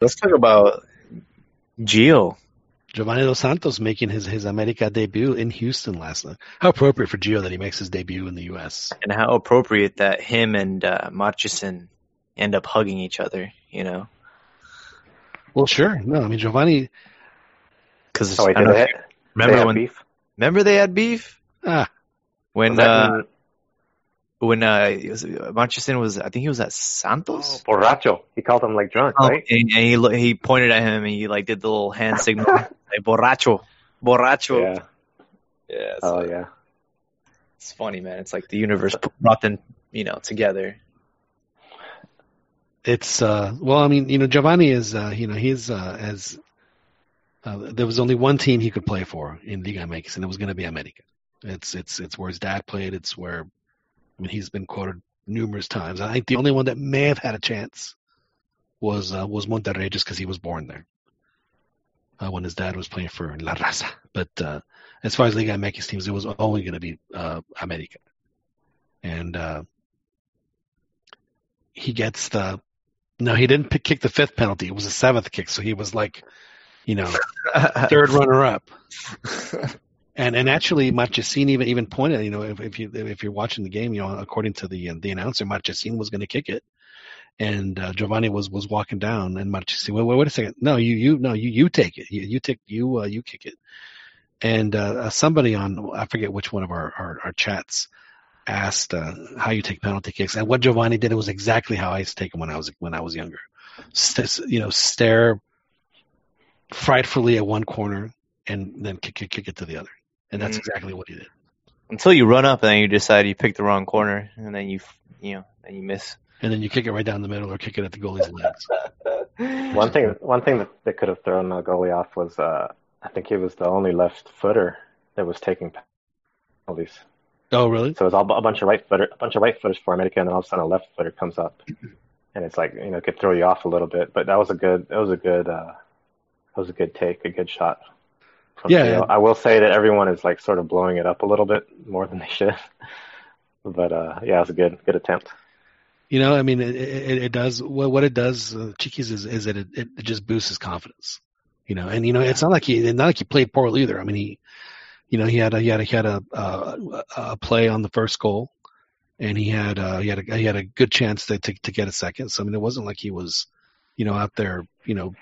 Let's talk about Gio. Giovanni Dos Santos making his, his America debut in Houston last night. How appropriate for Gio that he makes his debut in the U.S. And how appropriate that him and uh, Marchesín end up hugging each other, you know? Well, sure. No, I mean, Giovanni. Because Oh, wait, I they, know remember they have when beef? remember they had beef Ah, when uh, in- when uh, it was- Marchesín was I think he was at Santos. oh, borracho. He called him like drunk, Oh, right? and, and he he pointed at him and he like did the little hand signal, like borracho, borracho. Yeah. yeah. So Oh yeah. it's funny, man. It's like the universe brought them, you know, together. it's uh well i mean you know giovanni is uh you know he's uh as uh, there was only one team he could play for in liga mx and it was going to be america it's it's it's where his dad played it's where i mean he's been quoted numerous times i think the only one that may have had a chance was uh, was monterrey just because he was born there uh, when his dad was playing for la raza but uh as far as liga mx teams it was only going to be uh america and uh he gets the no, he didn't pick, kick the fifth penalty. It was a seventh kick, so he was like, you know, third runner up. And and actually, Marchesín even even pointed, you know, if, if you if you're watching the game, you know, according to the the announcer, Marchesín was going to kick it, and uh, Giovanni was was walking down, and Marchesín, wait, wait, wait a second, no, you you no, you you take it, you you take you uh, you kick it, and uh, somebody on I forget which one of our our, our chats asked uh, how you take penalty kicks, and what Giovanni did it was exactly how I used to take them when I was when I was younger. St- you know, stare frightfully at one corner and then kick, kick, kick it to the other, and that's Mm. exactly what he did. Until you run up and then you decide you picked the wrong corner and then you you know and you miss. And then you kick it right down the middle or kick it at the goalie's legs. One thing, one thing that, that could have thrown the goalie off was, uh, I think he was the only left footer that was taking penalties. Oh, really? So it was all a bunch of right footer, a bunch of right footers for America, and then all of a sudden a left footer comes up, and it's like you know it could throw you off a little bit. But that was a good, that was a good, uh, that was a good take, a good shot. Yeah. Theo. I will say that everyone is like sort of blowing it up a little bit more than they should. But uh, yeah, it was a good, good attempt. You know, I mean, it, it, it does what what it does, uh, Chiquis, is is that it, it just boosts his confidence. You know, and you know, it's not like he not like he played poorly either. I mean, he, you know, he had a, he had a, he had a, a, a play on the first goal, and he had uh, he had a he had a good chance to, to to get a second. So I mean, it wasn't like he was, you know, out there, you know,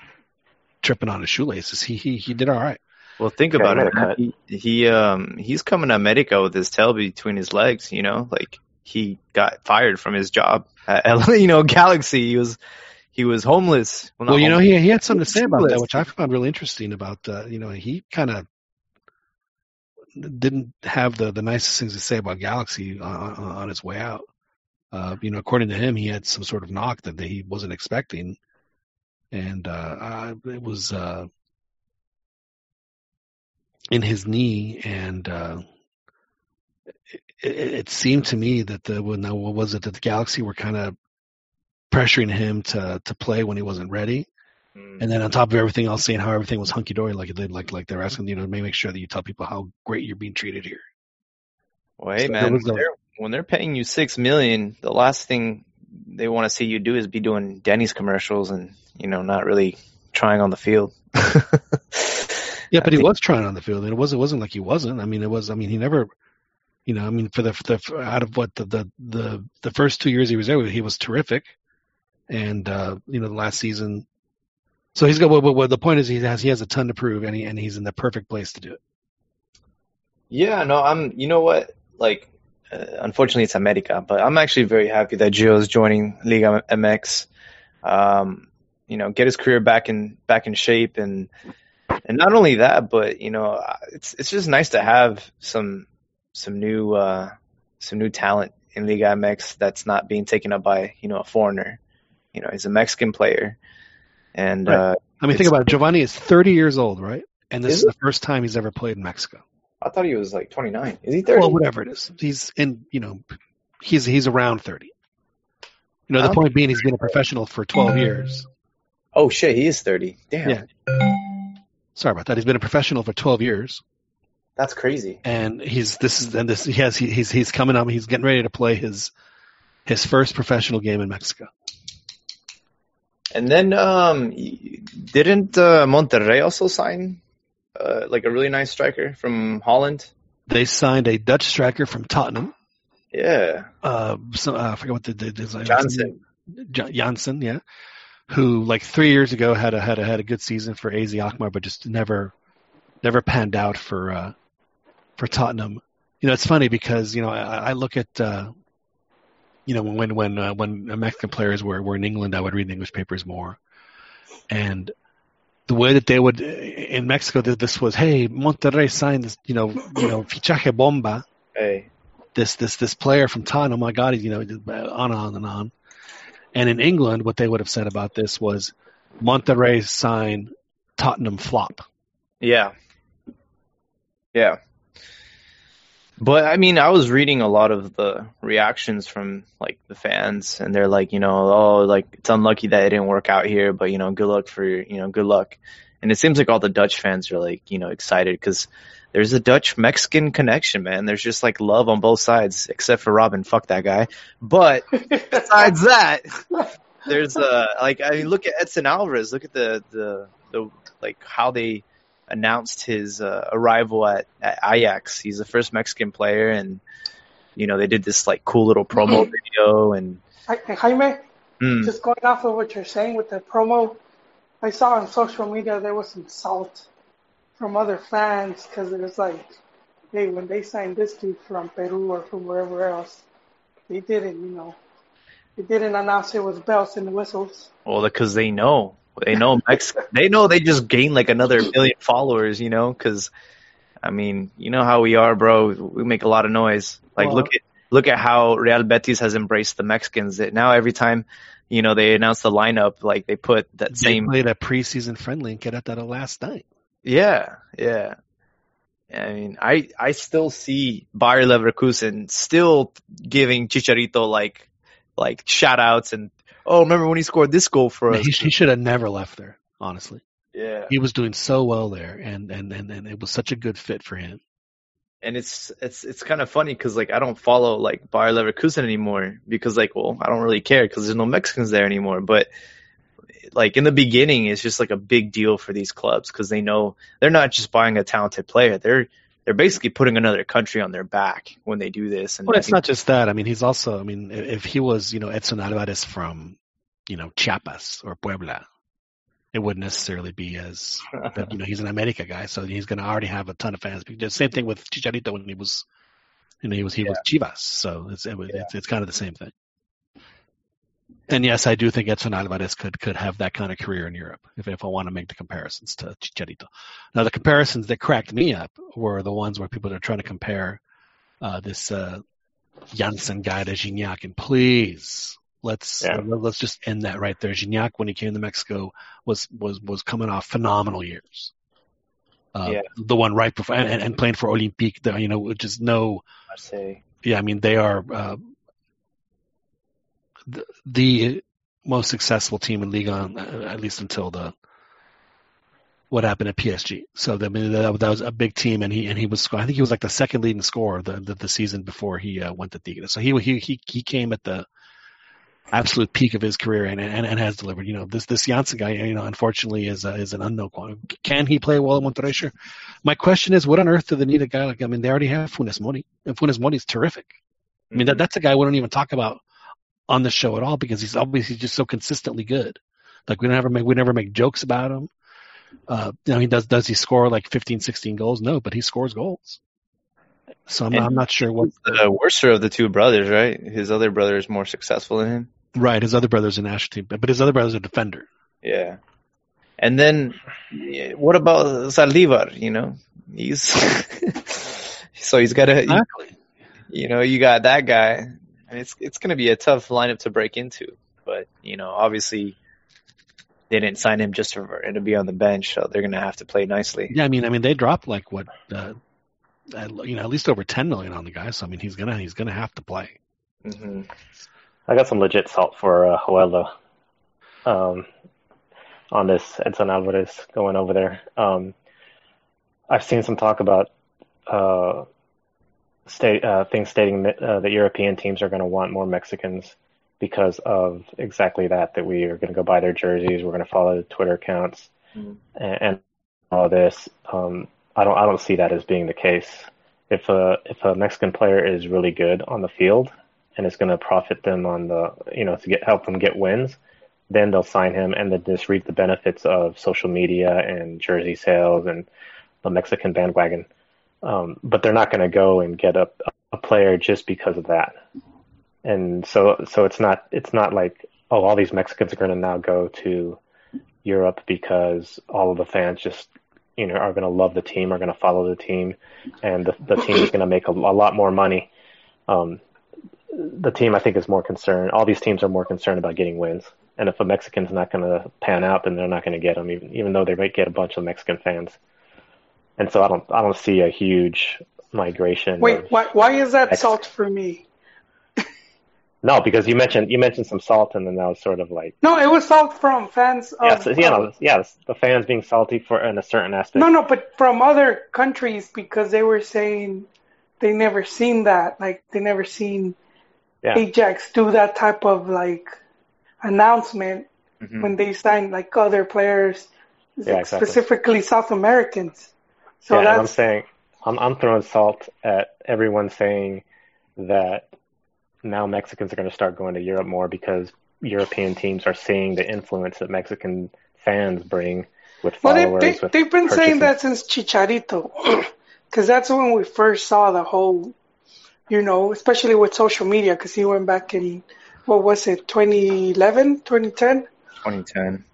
tripping on his shoelaces. He he he did all right. Well, think Yeah, about it. made a man. cut. He, he um he's coming to America with his tail between his legs. You know, like he got fired from his job at you know Galaxy. He was he was homeless. not Well, you know, he he had something to say about that, which I found really interesting. About uh, you know, he kind of didn't have the the nicest things to say about Galaxy on, on on his way out. Uh, you know, according to him, he had some sort of knock that he wasn't expecting, and uh, uh, it was uh, in his knee, and uh, it, it, seemed to me that the when the, what was it that the Galaxy were kind of pressuring him to to play when he wasn't ready. Mm. And then on top of everything else, saying how everything was hunky dory, like they like like they're asking you know make sure that you tell people how great you're being treated here. Well, hey So man, when a- they're, when they're paying you six million, the last thing they want to see you do is be doing Denny's commercials and you know not really trying on the field. Yeah, I but he think- was trying on the field, and it was it wasn't like he wasn't. I mean, it was. I mean, he never, you know, I mean, for the for the out of what the the the the first two years he was there, he was terrific, and uh, you know, the last season. So he's got. Well, well, the point is he has he has a ton to prove, and he and he's in the perfect place to do it. Yeah, no, I'm. You know what? Like, uh, unfortunately, it's America, but I'm actually very happy that Gio's joining Liga MX. Um, you know, get his career back in back in shape, and and not only that, but you know, it's it's just nice to have some some new uh, some new talent in Liga MX that's not being taken up by you know a foreigner. You know, he's a Mexican player, and Right. uh, I mean, think about it. Giovanni is 30 years old, right? And this Is is, the first time he's ever played in Mexico. I thought he was like 29. Is he 30? Well, whatever it is, he's in. You know, he's he's around 30. You know, the Um, point being, he's been a professional for 12 years. oh shit, he is 30. Damn, Yeah. Sorry about that. He's been a professional for 12 years, that's crazy. and he's this is and this he has he, he's he's coming up. He's getting ready to play his his first professional game in Mexico. And then um, didn't uh, Monterrey also sign uh, like a really nice striker from Holland? They signed a Dutch striker from Tottenham. Yeah. Uh, so, uh, I forget what the, the design. Johnson. Janssen, yeah. Who like three years ago had a had a had a good season for AZ Alkmaar, but just never never panned out for uh, for Tottenham. You know, it's funny because you know I, I look at uh, you know when when uh, when Mexican players were were in England, I would read the English papers more, and the way that they would in Mexico, that this was hey Monterrey signed this you know you know fichaje bomba. Hey. This this this player from Tottenham, oh my God, you know, on and on and on. And in England, what they would have said about this was Monterrey sign Tottenham flop. Yeah. Yeah. But I mean, I was reading a lot of the reactions from like the fans, and they're like, you know, oh, like it's unlucky that it didn't work out here, but you know, good luck for you know, good luck. And it seems like all the Dutch fans are like, you know, excited because there's a Dutch Mexican connection, man. There's just like love on both sides, except for Robben. Fuck that guy. But besides that, there's uh like I mean, look at Edson Alvarez. Look at the the the like how they announced his uh, arrival at, at Ajax. He's the first Mexican player, and you know they did this like cool little promo video. And Hey, Jaime, mm, just going off of what you're saying with the promo, I saw on social media there was some salt from other fans because it was like, hey, when they signed this dude from Peru or from wherever else, they didn't, you know, they didn't announce it with bells and whistles. well, because they know they know Mex they know they just gained like another million followers. You know, because I mean, you know how we are, bro. We make a lot of noise. Like Well- look at look at how Real Betis has embraced the Mexicans. That now every time. You know, they announce the lineup, like they put that same. They same played a preseason friendly in Querétaro last night. Yeah, yeah. I mean, I I still see Bayer Leverkusen still giving Chicharito like like shout outs and oh remember when he scored this goal for us? He, he should have never left there. Honestly, Yeah. he was doing so well there, and and and, and it was such a good fit for him. And it's it's it's kind of funny because like I don't follow like Bayer Leverkusen anymore because like well I don't really care because there's no Mexicans there anymore. But like in the beginning, it's just like a big deal for these clubs because they know they're not just buying a talented player. They're they're basically putting another country on their back when they do this. And Well, I it's think- not just that. I mean, he's also. I mean, if he was, you know, Edson Alvarez from, you know, Chiapas or Puebla, it wouldn't necessarily be as. But you know, he's an America guy, so he's going to already have a ton of fans. The same thing with Chicharito when he was, you know, he was he was Chivas, so it's it was, Yeah. it's it's kind of the same thing. And yes, I do think Edson Alvarez could could have that kind of career in Europe if if I want to make the comparisons to Chicharito. Now, the comparisons that cracked me up were the ones where people are trying to compare uh, this uh, Janssen guy to Gignac, and please let's Yeah. let's just end that right there. Gignac, when he came to Mexico, was was was coming off phenomenal years. Uh, Yeah. The one right before and, and- playing for Olympique, you know, which is no I say yeah, I mean they are uh, the, the most successful team in Ligue 1, uh, at least until the what happened at PSG. So I mean that, that was a big team, and he and he was I think he was like the second leading scorer the the, the season before he uh, went to Tigres. So he he he he came at the absolute peak of his career and and, and has delivered. You know this this Janssen guy, you know, unfortunately is uh, is an unknown quantity. Can he play well in Monterrey? Sure. My question is, what on earth do they need a guy like? I mean, they already have Funes Mori, and Funes Mori is terrific. I mean, that, that's a guy we don't even talk about on the show at all because he's obviously just so consistently good. Like we never make we never make jokes about him. Uh, you know, he does does he score like 15, 16 goals? No, but he scores goals. So I'm, I'm not sure what. the worser of the two brothers, right? His other brother is more successful than him. Right, his other brother's a national team, but his other brother's a defender. Yeah. And then, what about Saldivar? You know, he's so he's got a, Exactly. you know, you got that guy. And it's it's going to be a tough lineup to break into, but you know, obviously they didn't sign him just for him to be on the bench, so they're going to have to play nicely. Yeah, I mean, I mean, they dropped like what, uh, at- you know, at least over 10 million on the guy. So I mean, he's gonna he's gonna have to play. hmm I got some legit salt for uh, Joello um, on this Edson Alvarez going over there. Um, I've seen some talk about uh, state uh, things stating that uh, the European teams are going to want more Mexicans because of exactly that. That we are going to go buy their jerseys. We're going to follow the Twitter accounts Mhm. and, and all this. Um, I don't I don't see that as being the case. If a if a Mexican player is really good on the field and is going to profit them on the you know to get help them get wins, then they'll sign him and then just reap the benefits of social media and jersey sales and the Mexican bandwagon. Um, but they're not going to go and get a, a player just because of that. And so, so it's not, it's not like, oh, all these Mexicans are going to now go to Europe because all of the fans just, you know, are going to love the team, are going to follow the team, and the, the team is going to make a, a lot more money. Um, the team, I think, is more concerned. All these teams are more concerned about getting wins. And if a Mexican's not going to pan out, then they're not going to get them, even even though they might get a bunch of Mexican fans. And so I don't I don't see a huge migration. Wait, of- why why is that Ex- salt for me? no, because you mentioned you mentioned some salt, and then that was sort of like No, it was salt from fans. Of, yeah, so, you know, of- yeah, the fans being salty for in a certain aspect. no, no, but from other countries because they were saying they never seen that. Like they never seen Yeah. Ajax do that type of like announcement Mhm. when they signed like other players, Yeah, exactly. specifically South Americans. So yeah, and I'm saying I'm I'm throwing salt at everyone saying that now Mexicans are going to start going to Europe more because European teams are seeing the influence that Mexican fans bring with well, followers. they, they, with they've been saying that since Chicharito, because that's when we first saw the whole, you know, especially with social media, because he went back in what was it, 2011, 2010? 2010.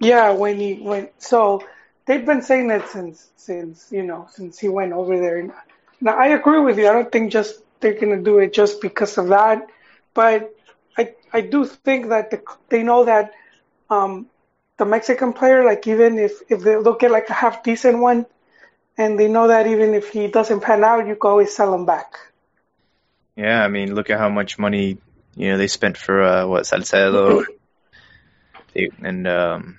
Yeah, when he went. So they've been saying that since since you know since he went over there. Now I agree with you. I don't think just they're gonna do it just because of that, but I I do think that the, they know that um the Mexican player, like even if if they look at like a half decent one, and they know that even if he doesn't pan out, you can always sell him back. Yeah, I mean, look at how much money you know they spent for uh, what Salcedo and um,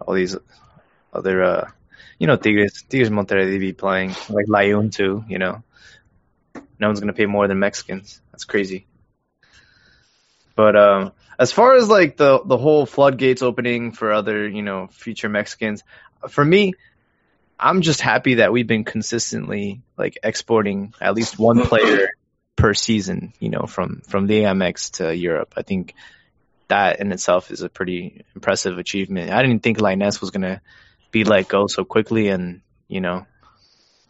all these other uh, you know Tigres Tigres Monterrey be playing like Layun too. You know, no one's gonna pay more than Mexicans. That's crazy. But um, as far as like the the whole floodgates opening for other you know future Mexicans, for me, I'm just happy that we've been consistently like exporting at least one player per season, you know, from from the AMX to Europe. I think that in itself is a pretty impressive achievement. I didn't think Lainez was gonna be let go so quickly, and you know,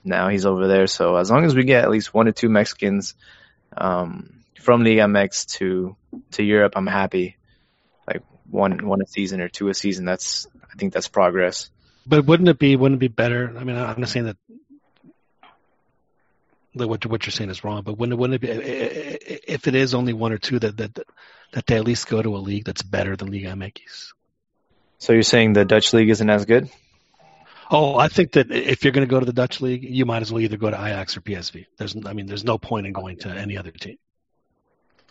now he's over there. So as long as we get at least one or two Mexicans um, from the MX to to Europe, I'm happy. Like one one a season or two a season. That's I think that's progress. But wouldn't it be wouldn't it be better? I mean, I'm not saying that that what what you're saying is wrong, but wouldn't it, wouldn't it be if it is only one or two that that that they at least go to a league that's better than Liga MX? So you're saying the Dutch league isn't as good? Oh, I think that if you're going to go to the Dutch league, you might as well either go to Ajax or PSV. There's, I mean, there's no point in going to any other team.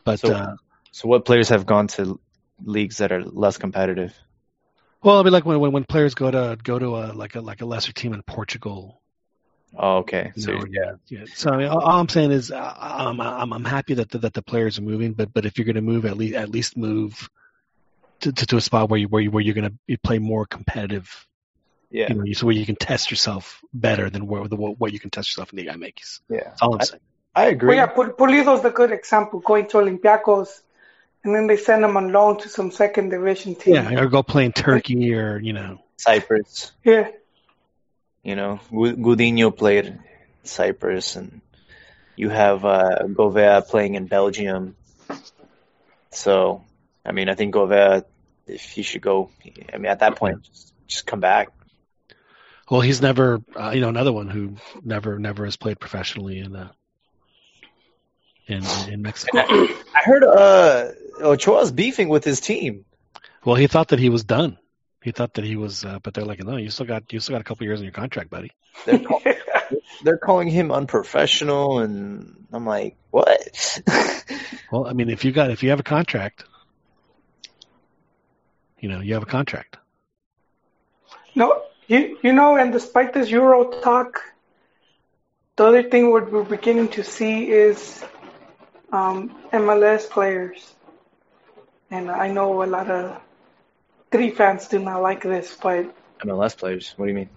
But So- uh, So what players have gone to leagues that are less competitive? well, I mean, like when, when when players go to go to a like a like a lesser team in Portugal, Oh, okay. So know, yeah, yeah. So I mean, all, all I'm saying is, uh, I'm I'm I'm happy that the, that the players are moving, but but if you're going to move, at least at least move to, to to a spot where you where you where you're going to play more competitive. Yeah, You know, so where you can test yourself better than where the, what you can test yourself in the MX. yeah. That's all I'm I- saying. I Well, agree. yeah, Pul- Pulido's a good example, going to Olympiacos, and then they send him on loan to some second division team. Yeah, or go play in Turkey or you know. Cyprus. Yeah. You know, Gu- Gudinho played Cyprus, and you have uh, Govea playing in Belgium. So, I mean, I think Govea, if he should go, I mean, at that point, just, just come back. Well, he's never, uh, you know, another one who never, never has played professionally in, uh, in in Mexico. I heard uh, Ochoa's beefing with his team. Well, he thought that he was done. He thought that he was, uh, but they're like, no, you still got, you still got a couple years in your contract, buddy. They're, call- they're calling him unprofessional, and I'm like, what? Well, I mean, if you got, if you have a contract, you know, you have a contract. No, you you know, and despite this Euro talk, the other thing what we're beginning to see is um, MLS players and I know a lot of three fans do not like this, but MLS players. What do you mean?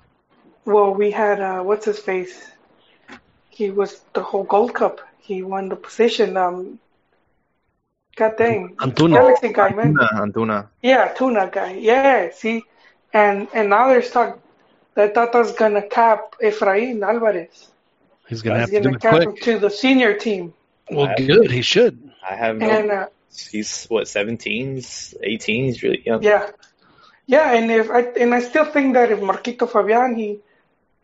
well, we had uh, what's his face? He was the whole Gold Cup. He won the position. Um, God dang, Antuna. Galaxy guy, man. Antuna. Antuna. Yeah, tuna guy. Yeah, see, and and now there's talk that Tata's gonna cap Efrain Alvarez. He's gonna He's to do gonna it cap him to the senior team, Well, good. He should. I have no. and uh, he's what 17s, 18s. He's really young. yeah, yeah, and if I and I still think that if Marquito Fabian he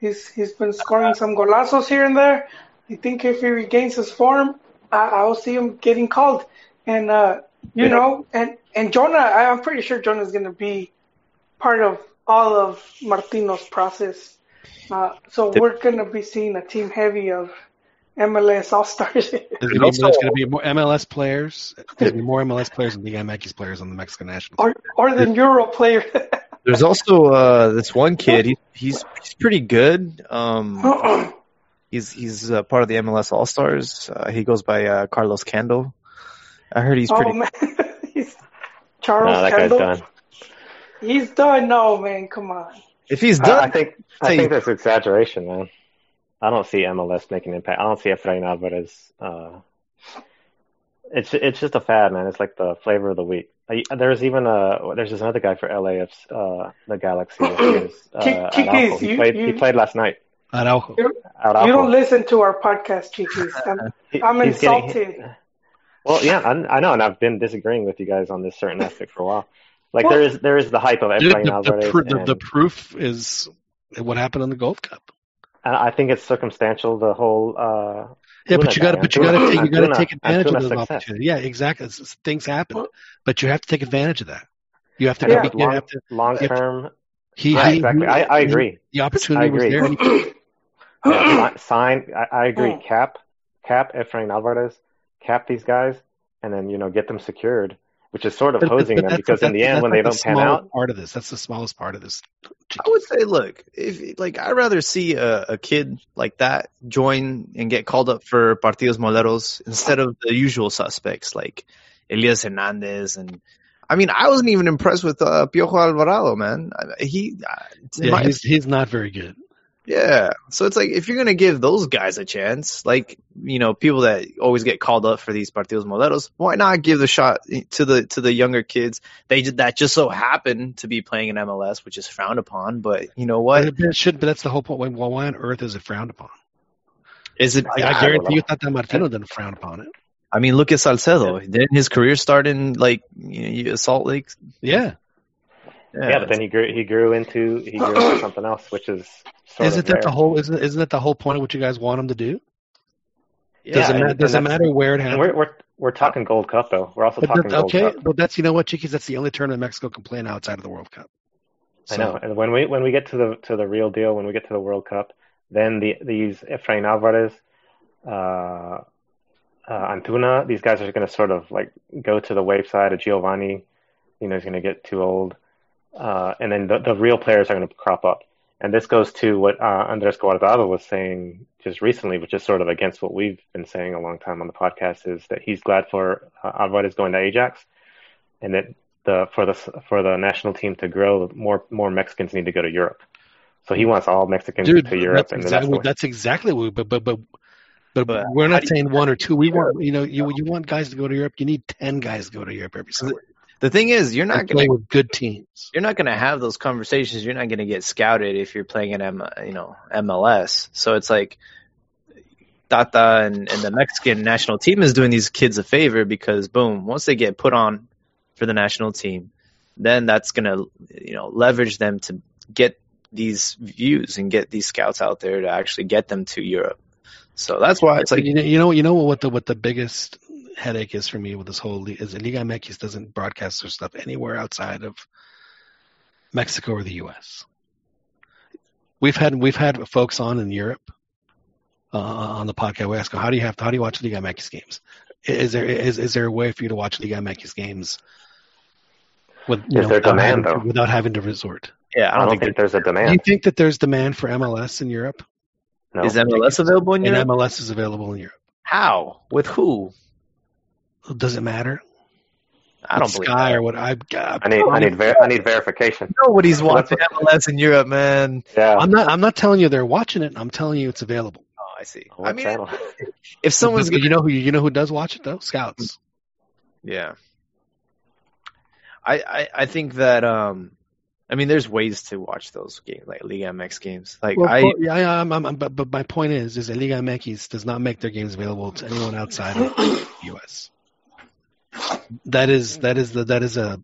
he's he's been scoring some golazos here and there. I think if he regains his form, I, I'll see him getting called. And uh, you Yeah. know, and and Jonah, I- I'm pretty sure Jonah's gonna be part of all of Martino's process. Uh, so The- we're gonna be seeing a team heavy of MLS All Stars. There's gonna, be, also- gonna be more MLS players. There's gonna be more MLS players than Liga MX players on the Mexican national. team. or or the Euro player. There's also uh, this one kid. He, he's he's pretty good. Um, he's he's uh, part of the MLS All Stars. Uh, he goes by uh, Carlos Candle. I heard he's oh pretty. man, he's Charles No, that guy's Kendall. done. He's done. No man, come on. If he's I, done, I think I Say- think that's exaggeration, man. I don't see MLS making an impact. I don't see Efrain Alvarez. Uh, it's it's just a fad, man. It's like the flavor of the week. There's even a there's this another guy for LAFC, uh, the Galaxy. Is, uh, Kik- Chiquis, he you- played he you- played last night. Araujo. Araujo. You don't listen to our podcast, Chiquis. I'm, He- I'm he's getting- insulted. well, yeah, I, I know, and I've been disagreeing with you guys on this certain aspect for a while. Like Well- there is there is the hype of Dude, Efrain the, the, Alvarez. pr- the, and- the proof is what happened in the Gold Cup. And I think it's circumstantial. The whole uh, Yeah, but you got to, but you got to, take, you got to take advantage of Antuna's those success. opportunities. Yeah, exactly. It's- it's- things happen, but you have to take advantage of that. You have to. Yeah. you long, have to long you have to- term. He, Yeah, he- exactly. he- I, I agree. The opportunity I was agree. there. and he- Yeah, sign. I, I agree. Mm. Cap, cap Efrain Alvarez, cap these guys, and then you know get them secured, which is sort of but- but- hosing but them that's- because in the end, when they don't the pan out, part of this. That's the smallest part of this. I would say, look, if like I'd rather see a, a kid like that join and get called up for partidos moleros instead of the usual suspects like Elias Hernandez and. I mean, I wasn't even impressed with uh, Piojo Alvarado, man. He, uh, Yeah, my- he's he's not very good. Yeah. So it's like if you're gonna give those guys a chance, like you know, people that always get called up for these partidos moleros, why not give the shot to the to the younger kids? They ju- that just so happen to be playing in MLS, which is frowned upon. But you know what? But it should. But that's the whole point. Why, why on earth is it frowned upon? Is it? I, I I guarantee know. you, Tata Martino didn't frown upon it. I mean, look at Salcedo. Didn't his career start in like you know, Salt Lake? Yeah. yeah. but then he grew. He grew into he grew into something else, which is sort Isn't that the whole? Isn't isn't that the whole point of what you guys want them to do? yeah, Does it, and- ma- and does it matter where it happens? we're we're we're talking Gold Cup though. We're also But talking Gold okay, Cup. but that's you know what, Chiquis, that's the only tournament Mexico can play outside of the World Cup. I know. And when we when we get to the to the real deal, when we get to the World Cup, then the these Efrain Alvarez, uh, uh, Antuna, these guys are going to sort of like go to the wave side of Giovanni. You know, he's going to get too old, uh, and then the, the real players are going to crop up. And this goes to what uh, Andres Guardado was saying just recently, which is sort of against what we've been saying a long time on the podcast, is that he's glad for uh, Alvarez going to Ajax, and that the for the for the national team to grow, more more Mexicans need to go to Europe. So he wants all Mexicans Dude, to Europe, that's and exactly, that's, that's exactly what we, but, but, but, but, But we're not saying one or two. We want, you know, you, you want guys to go to Europe. You need 10 guys to go to Europe every summer. The thing is, you're not gonna play with good teams. you're not going to have those conversations. You're not going to get scouted if you're playing in M, you know, MLS. So it's like Tata and, and the Mexican national team is doing these kids a favor because boom, once they get put on for the national team, then that's going to, you know, leverage them to get these views and get these scouts out there to actually get them to Europe. So that's why it's like, you know, you know, you know what the what the biggest headache is for me with this whole league is that Liga MX doesn't broadcast their stuff anywhere outside of Mexico or the U.S. We've had we've had folks on in Europe uh, on the podcast. We ask them, how do you have to, how do you watch Liga MX games? Is there is is there a way for you to watch Liga MX games with you Is know there without demand, having, though? without having to resort? yeah, I don't think there's a demand. Do you think that there's demand for MLS in Europe? No. is MLS available in And Europe? MLS is available in Europe. How? With who? Does it matter? I don't believe Sky that. or what I got. I need I need ver- I need verification. Nobody's watching MLS in Europe, man. Yeah. I'm not I'm not telling you they're watching it. I'm telling you it's available. Oh, I see. What I mean, channel? if someone's you know who you know who does watch it though? Scouts. Yeah. I, I I think that um I mean there's ways to watch those games like Liga MX games. Like Well, I for- yeah, yeah, I'm, I'm, I'm- but, but my point is, is that Liga MX does not make their games available to anyone outside of the U.S. That is that is the that is a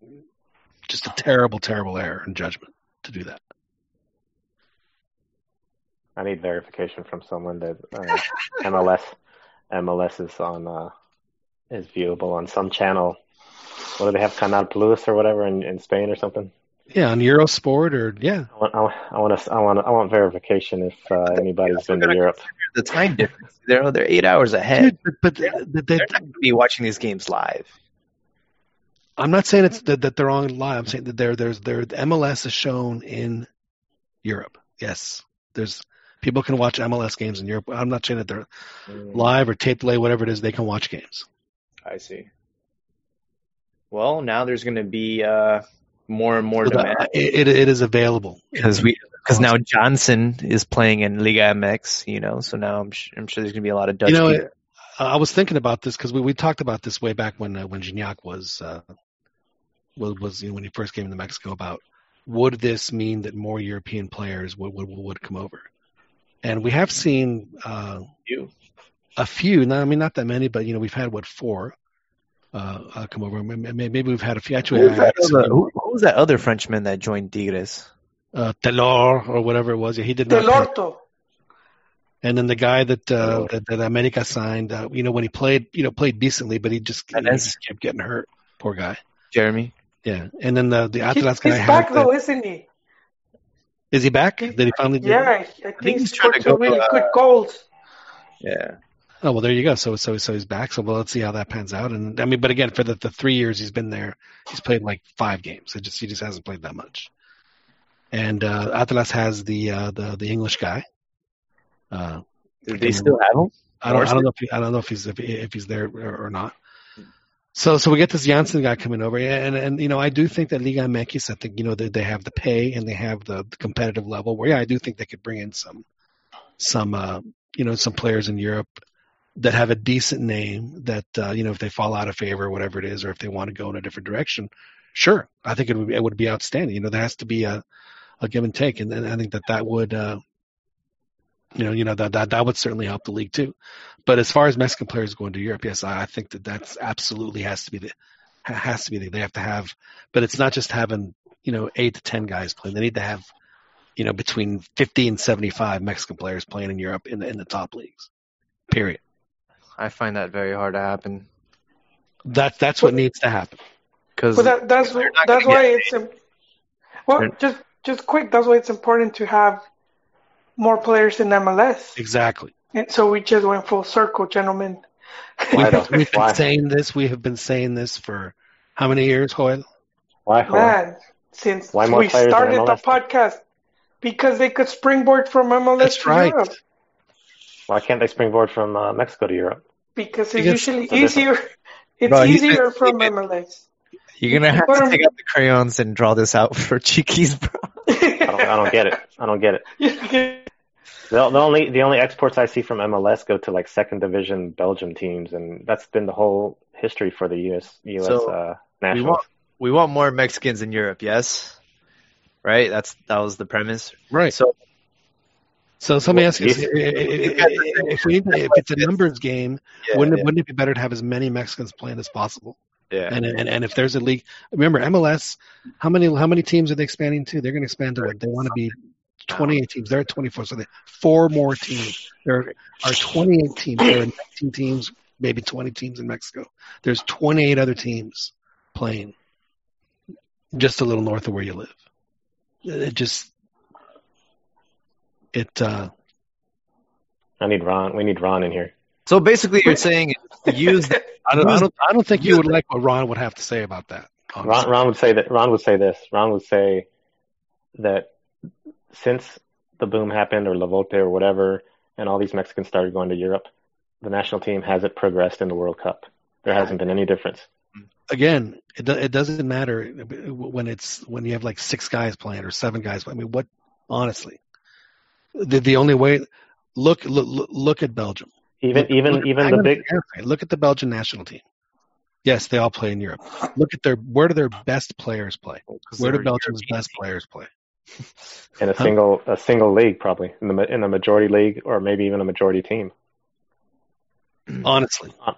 just a terrible, terrible error in judgment to do that. I need verification from someone that uh, MLS MLS is on uh, is viewable on some channel. What do they have? Canal Plus or whatever in, in Spain or something. Yeah, on Eurosport or yeah, I want I want I want, to, I want, I want verification if uh, anybody's been to Europe. the time difference. They're they're eight hours ahead. Dude, but, but they, they, They're not going to be watching these games live. I'm not saying it's that, that they're on live. I'm saying that there there's there the MLS is shown in Europe. Yes, there's people can watch MLS games in Europe. I'm not saying that they're live or tape delay, whatever it is. They can watch games. I see. Well, now there's going to be uh, more and more So demand that- it, it, it is available. because we because now Johnson is playing in Liga MX. You know, so now I'm sh- I'm sure there's going to be a lot of Dutch. You know, people. Uh, I was thinking about this because we, we talked about this way back when uh, when Gignac was uh, was was you know, when he first came to Mexico about would this mean that more European players would would, would come over, and we have seen uh, You. a few. Not I mean not that many, but you know we've had what four uh, uh, come over. Maybe maybe we've had a few. Actually, Who was, that other, who, who was that other Frenchman that joined Tigres? uh, Taylor or whatever it was. Yeah, he did not. Del play. And then the guy that uh, Oh. that, that America signed, uh, you know, when he played, you know, played decently, but he just, he just kept getting hurt. Poor guy. Jeremy. Yeah. And then the the He- Atlas he's guy back had. though, isn't he? is he back? Did he finally? do it? Yeah, I think, he's he's trying to some go, really uh, good goals. Yeah. Oh well, there you go. So so so he's back. So well, let's see how that pans out. And I mean, but again, for the, the three years he's been there, he's played like five games. It just he just hasn't played that much. And uh, Atlas has the uh, the the English guy. Uh, Do they still have him? I don't, I don't know if he, I don't know if he's if, if he's there or, or not. So so we get this Janssen guy coming over, and and you know I do think that Liga MX, I think you know they they have the pay and they have the, the competitive level where yeah I do think they could bring in some some uh you know some players in Europe that have a decent name that uh, you know if they fall out of favor or whatever it is or if they want to go in a different direction, sure I think it would be, it would be outstanding. You know there has to be a a give and take, and, and I think that that would uh, you know you know that that that would certainly help the league too. But as far as Mexican players going to Europe, yes, I, I think that that's absolutely has to be the has to be the, they have to have. But it's not just having you know eight to ten guys playing. They need to have you know between fifty and seventy five Mexican players playing in Europe in the in the top leagues. Period. I find that very hard to happen That's that's what needs to happen. because that, that's that's why it's im- well They're- just just quick. That's why it's important to have more players in MLS. Exactly. And so we just went full circle, gentlemen. We've, we've been saying this. We have been saying this for how many years, Joel? Why? Why? Man, since Why we started the podcast, because they could springboard from MLS That's to right. Europe. Why can't they springboard from uh, Mexico to Europe? Because it's Because- usually easier. It's Bro, easier been from sleeping. MLS. you're gonna have Put to 'em- take out the crayons and draw this out for Chiquis, bro. I don't, I don't get it. I don't get it. The, the only the only exports I see from MLS go to like second division Belgium teams, and that's been the whole history for the US US So, uh, we want we want more Mexicans in Europe, yes. Right? That's that was the premise. Right. So So let me ask you: Yes. if, eh, eh, eh, if, we if it's a numbers game, yeah, wouldn't yeah, it, wouldn't it be better to have as many Mexicans playing as possible? yeah. And, and and if there's a league, remember MLS, how many how many teams are they expanding to? They're going to expand to what? They want to be 28 teams. They're at 24, so they four more teams. There are 28 teams. There are 19 teams, maybe 20 teams in Mexico. There's 28 other teams playing just a little north of where you live. It just it uh I need Ron. We need Ron in here. So basically, you're saying use I don't I don't I don't think you would like what Ron would have to say about that. Ron. Ron would say that. Ron would say this. Ron would say that since the boom happened, or La Volte, or whatever, and all these Mexicans started going to Europe, the national team hasn't progressed in the World Cup. There hasn't been any difference. again, it do, it doesn't matter when it's when you have like six guys playing or seven guys. I mean, what honestly, the the only way look look look at Belgium. Even Look- even look- even the big. Look at the Belgian national team. Yes, they all play in Europe. Look at their where do their best players play? Oh, where do Belgium's European best players play? in a Huh? single a single league probably in the in a majority league or maybe even a majority team. Honestly, uh,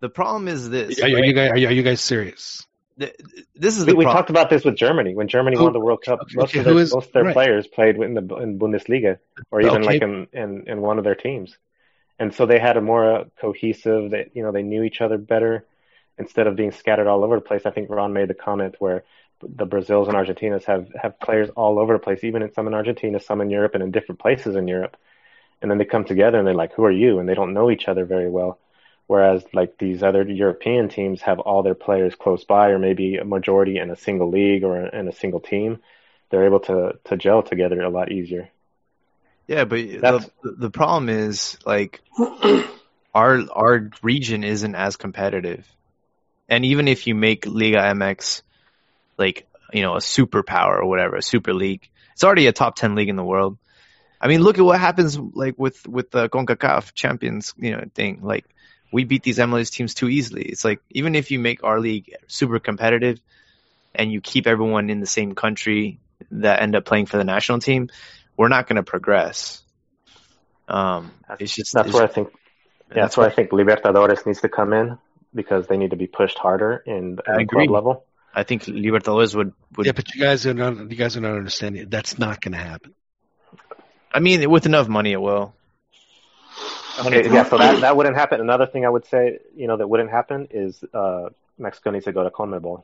The problem is this. are, you- are right? you guys are you, are you guys serious? Th- This is We, we talked about this with Germany when Germany Who- won the World Cup. okay, Most of their, is- most of their right. players played in the in Bundesliga or even Okay. like in, in in one of their teams, and so they had a more uh, cohesive. That you know they knew each other better instead of being scattered all over the place. I think Ron made the comment where the Brazils and Argentinas have have players all over the place, even in some in Argentina, some in Europe, and in different places in Europe. And then they come together and they're like, "Who are you?" And they don't know each other very well. Whereas like these other European teams have all their players close by, or maybe a majority in a single league or in a single team, they're able to to gel together a lot easier. Yeah, but the, the problem is like our our region isn't as competitive, and even if you make Liga MX like you know a superpower or whatever, a super league, it's already a top ten league in the world. I mean, look at what happens like with with the Concacaf Champions, you know, thing. Like we beat these MLS teams too easily. It's like even if you make our league super competitive and you keep everyone in the same country that end up playing for the national team, we're not going to progress. Um, it's just That's it's, where I think yeah, that's that's where I think Libertadores needs to come in because they need to be pushed harder in, in I the agree. club level. I think Libertadores would would. Yeah, but you guys are not you guys are not understanding. it. That's not going to happen. I mean, with enough money, it will. Okay, yeah, so that that wouldn't happen. Another thing I would say, you know, that wouldn't happen is uh, Mexico needs to go to CONMEBOL,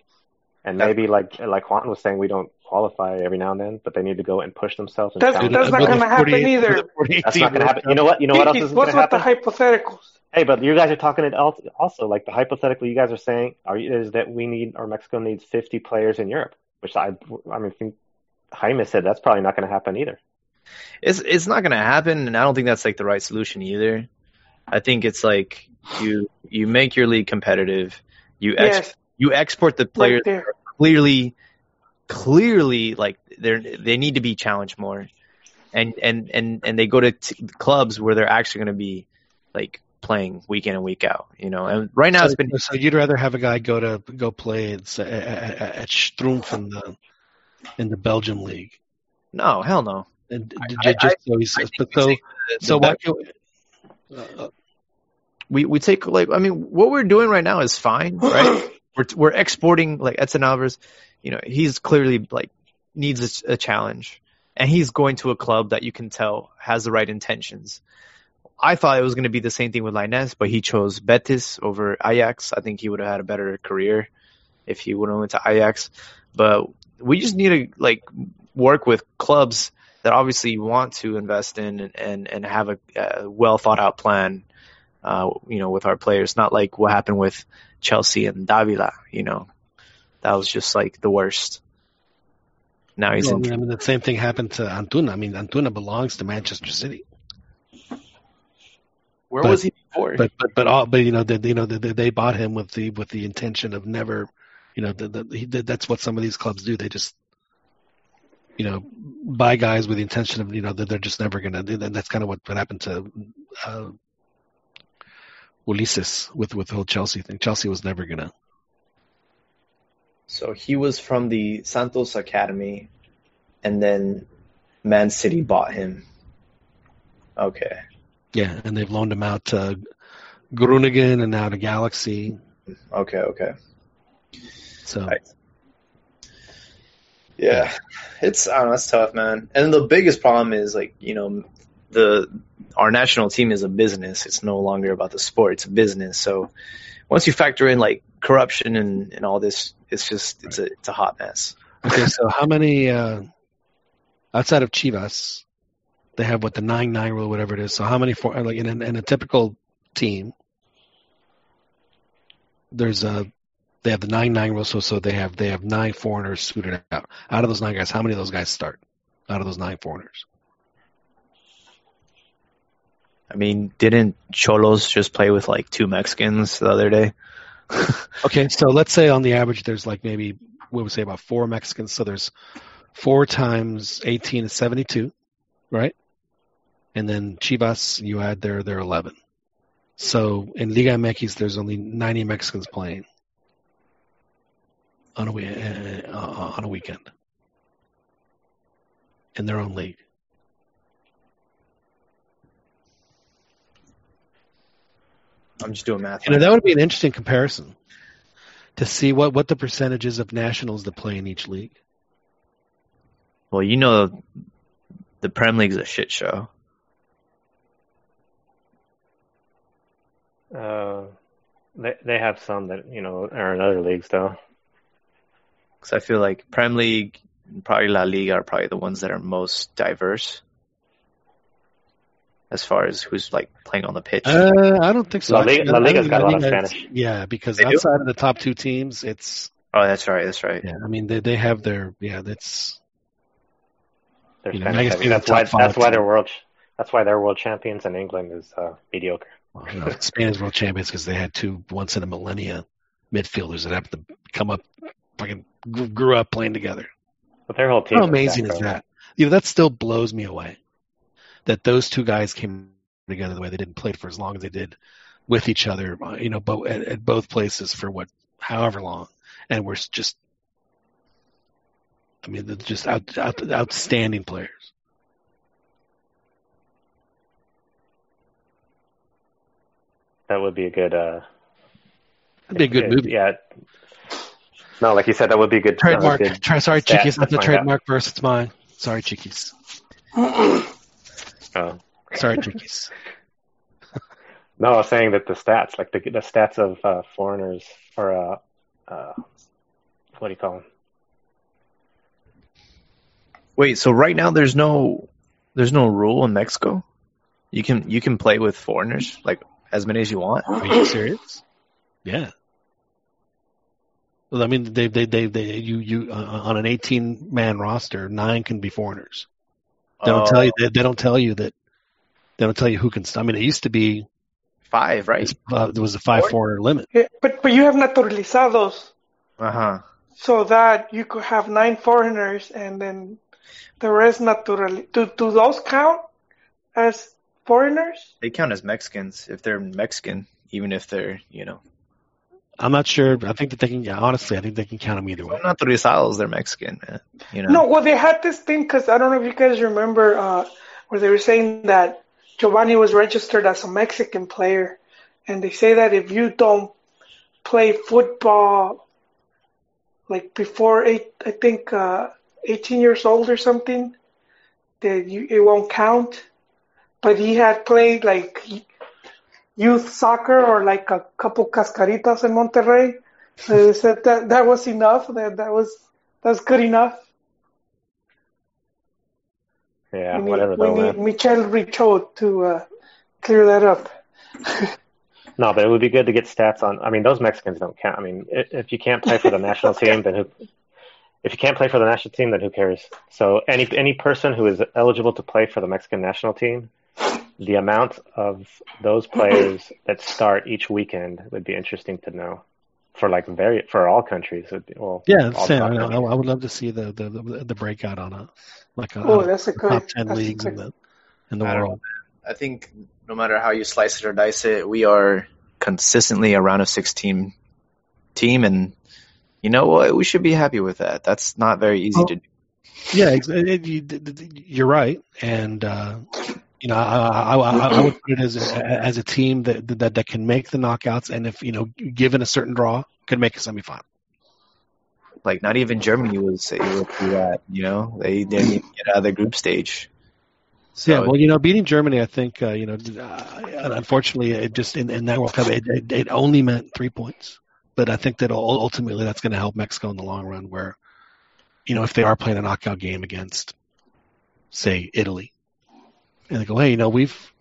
and That's- maybe like like Juan was saying, we don't qualify every now and then, but they need to go and push themselves. And That's- challenge. that's not gonna happen 48 either. with the 48 That's not going to happen. You know what? You know what else is going to happen? what's with the hypotheticals? Hey, but you guys are talking it also like the hypothetical you guys are saying are is that we need or Mexico needs 50 players in Europe, which I I mean think Jaime said that's probably not going to happen either. It's it's not gonna happen, and I don't think that's like the right solution either. I think it's like you you make your league competitive. You ex- Yes, you export the players there. clearly clearly like they're they need to be challenged more and and and and they go to t- clubs where they're actually going to be like playing week in and week out you know and right now so, it's been so you'd rather have a guy go to go play at, at, at Strumpf in the in the Belgium league, no hell no and I- just so I think we so take the- so why can't uh, we we take like I mean what we're doing right now is fine right we're we're exporting like Edson Alvarez you know he's clearly like needs a, a challenge and he's going to a club that you can tell has the right intentions I thought it was going to be the same thing with Lainez, but he chose Betis over Ajax. I think he would have had a better career if he would have went to Ajax. But we just need to like work with clubs that obviously you want to invest in and and, and have a, a well thought out plan. Uh, you know, with our players, not like what happened with Chelsea and Davila. You know, that was just like the worst. Now he's well, in. I mean, the same thing happened to Antuna. I mean, Antuna belongs to Manchester City, Where but- was he before? but but but all but you know they you know they, they bought him with the with the intention of never, you know, the, the, he, that's what some of these clubs do. They just you know, buy guys with the intention of, you know, that they're just never going to, and that's kind of what, what happened to uh, Ulises with, with the whole Chelsea thing. Chelsea was never going to. So he was from the Santos Academy, and then Man City bought him. Okay. Yeah, and they've loaned him out to Groningen and now to Galaxy. Okay. Okay. So Right. Yeah, it's I don't know, it's tough, man. And the biggest problem is like you know the our national team is a business. It's no longer about the sport. It's a business. So once you factor in like corruption and, and all this, it's just it's a it's a hot mess. okay, so how many uh, outside of Chivas? They have what the nine nine rule, whatever it is. So how many for like in, in a typical team? There's a they have the nine nine rule, so so they have they have nine foreigners suited out. Out of those nine guys, how many of those guys start? Out of those nine foreigners, I mean, didn't Xolos just play with like two Mexicans the other day? Okay, so let's say on the average there's like maybe we would say about four Mexicans. So there's four times 18 is 72, right? And then Chivas, you add there, they're 11. So in Liga MX, there's only 90 Mexicans playing on a uh, uh, on a weekend in their own league. I'm just doing math. You know, that would be an interesting comparison to see what, what the percentages of nationals that play in each league. well, you know, the Prem League's a shit show. Uh, they they have some that you know are in other leagues though. Because I feel like Prem League, and probably La Liga are probably the ones that are most diverse as far as who's like playing on the pitch. Uh, I don't think so. La Liga- Actually, La I Liga's think- got a I lot of Spanish. Yeah, because They do? outside of the top two teams, it's oh, that's right. That's right. yeah. I mean, they they have their yeah. That's They're You know, Spanish I guess That's why that's why team. they're world. That's why they're world champions, and England is uh, mediocre. well, you know, Spain is world champions because they had two once in a millennia midfielders that have to come up, fucking grew up playing together. But their whole team. How amazing is that? You know, that still blows me away. That those two guys came together the way they didn't play for as long as they did with each other. uh, You know, both at, at both places for what, however long, and we're just. I mean, they're just out, out, outstanding players. That would be a good. Uh, That'd be a good it- movie. Yeah. No, like you said, that would be a good. Trademark. Good Tra- sorry, stat Chiquis. to That's a find out. trademark verse. It's mine. Sorry, Chiquis. Oh. Sorry, Chiquis. No, I was saying that the stats, like the the stats of uh, foreigners, or uh, uh, what do you call them? Wait, so right now there's no there's no rule in Mexico. You can you can play with foreigners like as many as you want. Are you serious? Yeah. Well, I mean, they, they, they, they you, you, uh, on an 18 man roster, nine can be foreigners. They don't Oh, tell you, they, they don't tell you that, they don't tell you who can, I mean, it used to be, five, right? uh, there was a five foreigner limit. Yeah, but but you have naturalizados, Uh huh. so that you could have nine foreigners and then the rest natural. Do do those count as foreigners? They count as Mexicans if they're Mexican, even if they're you know I'm not sure. I think that they can, yeah, honestly, I think they can count them either way. naturalizados. They're Mexican, man. You know. No, well they had this thing because I don't know if you guys remember uh, where they were saying that Giovanni was registered as a Mexican player, and they say that if you don't play football like before eight, I think uh, 18 years old or something, that you it won't count. But he had played like youth soccer or like a couple cascaritas in Monterrey. So they said that that was enough. That that was that's good enough. Yeah, we need, whatever we though, need man. Michel Richaud to uh, clear that up. No, but it would be good to get stats on. I mean, those Mexicans don't count. I mean, if you can't play for the national team, then who? If you can't play for the national team, then who cares? So any any person who is eligible to play for the Mexican national team, the amount of those players that start each weekend would be interesting to know. For like very for all countries, be- well, Yeah, all Sam, I, I. I would love to see the, the, the, the breakout on a, like a, Oh, a that's a good. top 10 that's a leagues in the, in the I world. I think no matter how you slice it or dice it, we are consistently a round of 16 team, and you know what? We should be happy with that. That's not very easy Well, to do. Yeah, you're right, and uh, you know, I, I, I, I would put it as a, as a team that, that that can make the knockouts, and if you know, given a certain draw, could make a semifinal. Like not even Germany was able to do that. You know, they didn't even get out of the group stage. So yeah, well, you know, beating Germany, I think, uh, you know, uh, unfortunately, it just in, in that World Cup, it, it, it only meant three points. But I think that ultimately that's going to help Mexico in the long run, where, you know, if they are playing a knockout game against, say, Italy, and they go, hey, you know, we've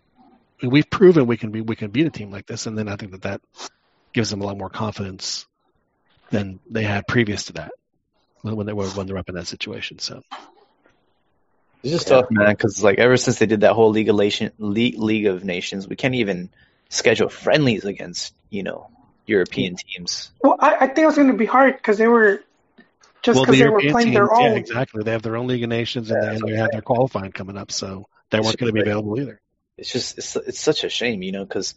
we've proven we can be we can beat a team like this, and then I think that that gives them a lot more confidence than they had previous to that when when they were when they're up in that situation. So It's just Yeah. tough, man, because like ever since they did that whole League of Nation, League, League of Nations, we can't even schedule friendlies against you know European teams. Well, I, I think it was going to be hard because they were just well, because the they were European playing their teams, yeah, own. exactly. They have their own League of Nations, and, Yeah, they, that's and they have their qualifying coming up, so they weren't going to be available either. It's just it's it's such a shame, you know, because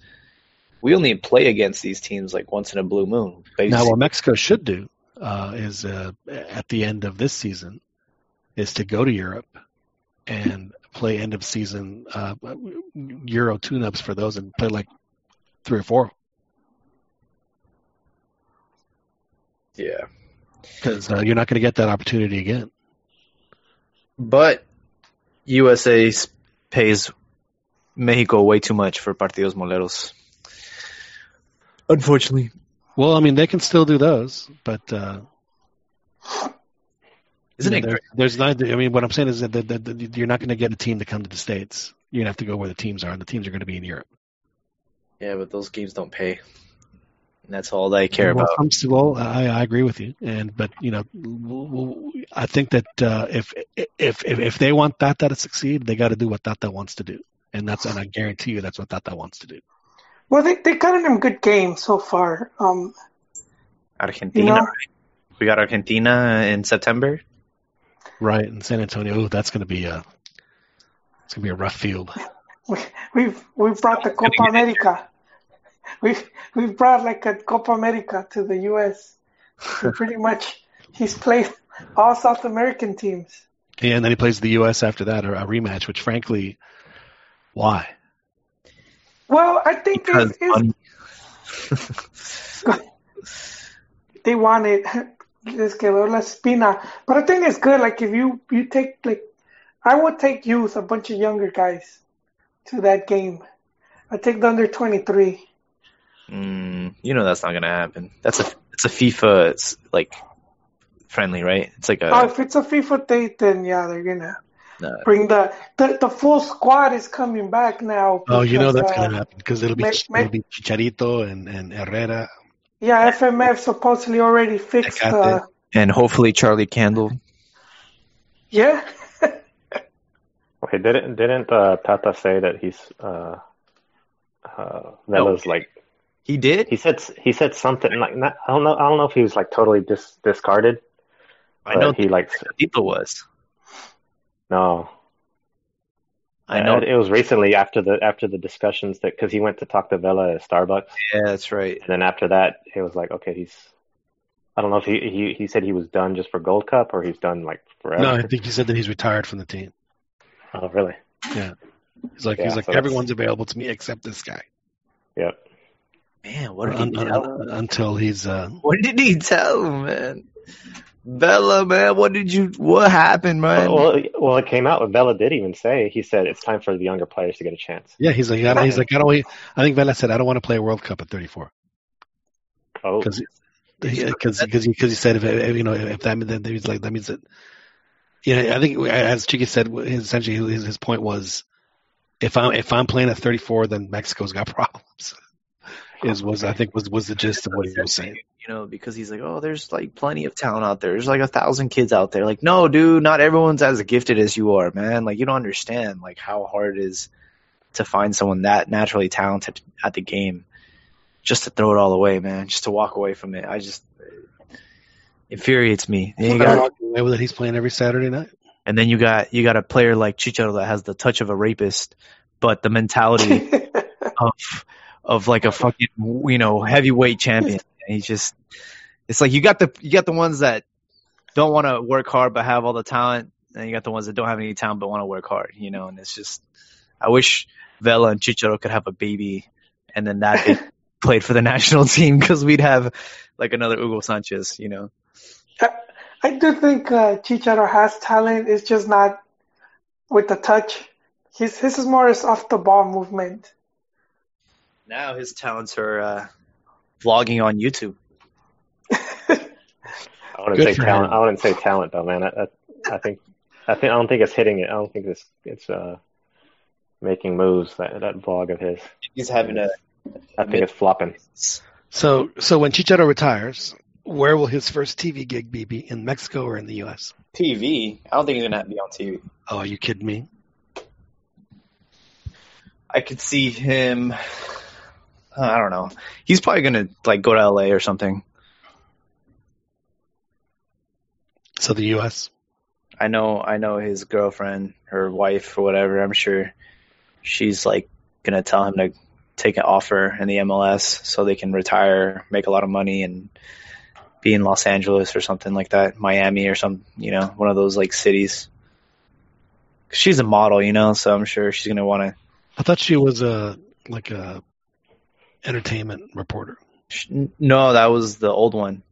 we only play against these teams like once in a blue moon. Now, what Mexico should do uh, is uh, at the end of this season is to go to Europe and play end of season uh, Euro tune-ups for those and play like three or four yeah, because uh, you're not going to get that opportunity again. but USA pays Mexico way too much for partidos moleros. Unfortunately, Well, I mean, they can still do those, but uh, isn't you it know, great? there's, there's not. I mean, what I'm saying is that, that, that, that you're not going to get a team to come to the states. You're going to have to go where the teams are, and the teams are going to be in Europe. Yeah, but those games don't pay. And that's all they care well, about. well, I, I agree with you, and but you know, I think that uh, if, if if if they want Tata to succeed, they got to do what Tata wants to do, and that's and I guarantee you that's what Tata wants to do. Well, they they got them good games so far. Um, Argentina. You know- right? We got Argentina in September. Right in San Antonio, ooh, that's going to be a it's going to be a rough field. we, we've we've brought the Copa America. We've we've brought like a Copa America to the U.S. So pretty much, he's played all South American teams. Yeah, And then he plays the U.S. after that, a, a rematch. Which, frankly, why? Well, I think Because it's, it's, they wanted les quedó la espina. But I think it's good. Like if you you take like, I would take youth, a bunch of younger guys, to that game. I take the under twenty three. Mm, you know that's not gonna happen. That's a it's a FIFA it's like friendly, right? It's like a Oh, if it's a FIFA date, then yeah, they're gonna no, bring the the, the full squad is coming back now. Oh, you know that's uh, going to happen because it'll be Ma- Ma- it'll be Chicharito and, and Herrera. Yeah, FMF supposedly already fixed. Uh, and hopefully Charlie Candle. yeah, Okay, didn't didn't uh, Tata say that he's uh, uh, Vela's like He did. he said he said something like not, I don't know I don't know if he was like totally dis, discarded. I know he like Tito was. no. I know. Uh, it was recently after the after the discussions that because he went to talk to Vela at Starbucks, Yeah, that's right. and then after that it was like okay he's I don't know if he he he said he was done just for Gold Cup or he's done like forever. No, I think he said that he's retired from the team. Oh really? Yeah. He's like Yeah, he's like so that's- everyone's available to me except this guy Yep. Man, what did Un- he un- tell him? until he's uh, What did he tell him, man? Vela, man, what did you? What happened, man? Well, well, well, it came out. Vela did even say he said it's time for the younger players to get a chance. yeah he's like I he's like I don't I think Vela said I don't want to play a World Cup at 34 Oh, because because because he, cause he said if, if you know if that then he's like that means that you know I think as Chiquis said essentially his, his point was if I'm if I'm playing at 34 then Mexico's got problems is was I think was was the gist of what he was saying you know, because he's like, oh, there's like plenty of talent out there. There's like a thousand kids out there. Like, no, dude, not everyone's as gifted as you are, man. Like, you don't understand like how hard it is to find someone that naturally talented at the game, just to throw it all away, man. Just to walk away from it. I just it infuriates me. And, you He's not got, away with it he's playing every Saturday night and then you got you got a player like Chicharo that has the touch of a rapist, but the mentality of of like a fucking you know heavyweight champion. And he's just it's like you got the you got the ones that don't want to work hard but have all the talent, and you got the ones that don't have any talent but want to work hard. You know, and it's just I wish Vela and Chicharo could have a baby, and then that played for the national team because we'd have like another Hugo Sanchez. You know, I do think uh, Chicharo has talent. It's just not with the touch. His his is more his off the ball movement. Now his talents are uh, vlogging on YouTube. I wouldn't Good say talent. him. I wouldn't say talent though, man. I, I, I think I think I don't think it's hitting it. I don't think it's it's uh making moves. That that vlog of his. He's having a I think it's flopping. so so when Chicharo retires where will his first TV gig be be in Mexico or in the U.S. TV. I don't think he's gonna be on TV. Oh, are you kidding me? I could see him. I don't know. He's probably gonna like go to LA or something. So the U.S. I know, I know his girlfriend, her wife, or whatever. I'm sure she's like gonna tell him to take an offer in the MLS so they can retire, make a lot of money, and be in Los Angeles or something like that, Miami or some, you know, one of those like cities. She's a model, you know, so I'm sure she's gonna want to. I thought she was a like a entertainment reporter. No, that was the old one,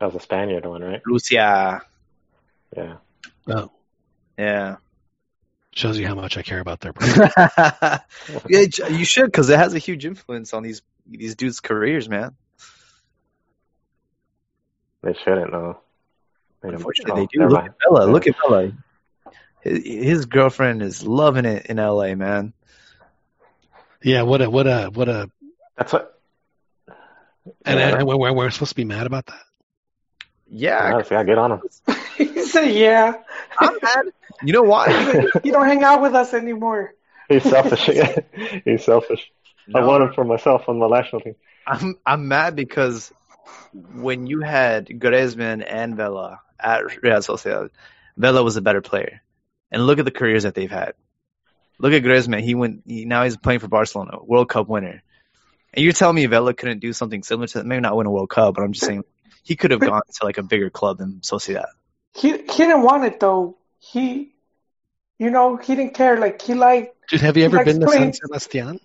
That was a Spaniard one, right? Lucia. Yeah. Oh, Yeah. shows you how much I care about their. brand. yeah, you should because it has a huge influence on these these dudes' careers, man. They shouldn't though. They don't- Unfortunately, oh, they do. Look at Vela. Yeah. Look at Vela. His, his girlfriend is loving it in LA, man. yeah, what a what a what a That's what. and, Yeah. and we're, we're supposed to be mad about that. Yeah, Honestly, I get on him. he said, "Yeah, I'm mad. You know why? you don't hang out with us anymore." He's selfish. He's selfish. I want him for myself on the national team. I'm I'm mad because when you had Griezmann and Vela at Real Sociedad, Vela was a better player. And look at the careers that they've had. Look at Griezmann. He went. He, now he's playing for Barcelona, World Cup winner. And you're telling me Vela couldn't do something similar to that? Maybe not win a World Cup, but I'm just saying he could have gone to like a bigger club than Sociedad. He he didn't want it though. He, you know, he didn't care. Like he liked. Dude, have you ever likes been to San Sebastian?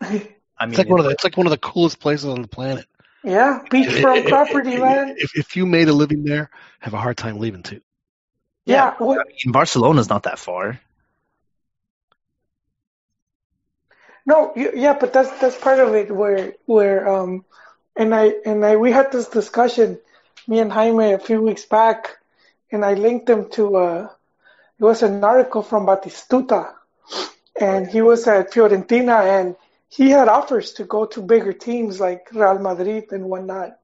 I mean, It's like one of the it's like one of the coolest places on the planet. Yeah, beachfront property, man. If if you made a living there, have a hard time leaving too. Yeah, what, I mean, Barcelona's not that far. No, yeah, but that's that's part of it where where um and I and I we had this discussion, me and Jaime a few weeks back, and I linked him to uh it was an article from Batistuta, and he was at Fiorentina and he had offers to go to bigger teams like Real Madrid and whatnot,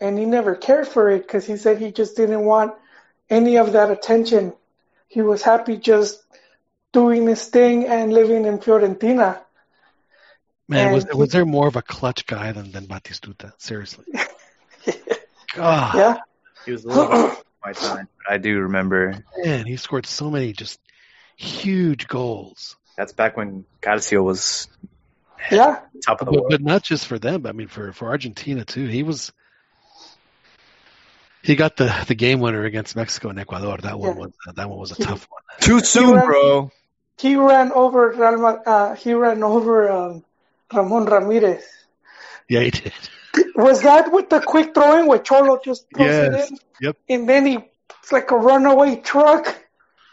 and he never cared for it because he said he just didn't want any of that attention. He was happy just doing his thing and living in Fiorentina. Man, was And was he- there more of a clutch guy than than Batistuta? Seriously. God, Yeah. He was a little bit of my time, but I do remember. man, he scored so many just huge goals. That's back when Garcia was Yeah. top of the But, world. but not just for them. I mean, for for Argentina too. He was. He got the, the game winner against Mexico and Ecuador. That one Yeah. was that one was a He- tough one. Too soon, bro. He ran over uh, he ran over um, Ramon Ramirez. Yeah, he did. Was that with the quick throwing where Cholo just throws Yes. it in? Yep. And then he it's like a runaway truck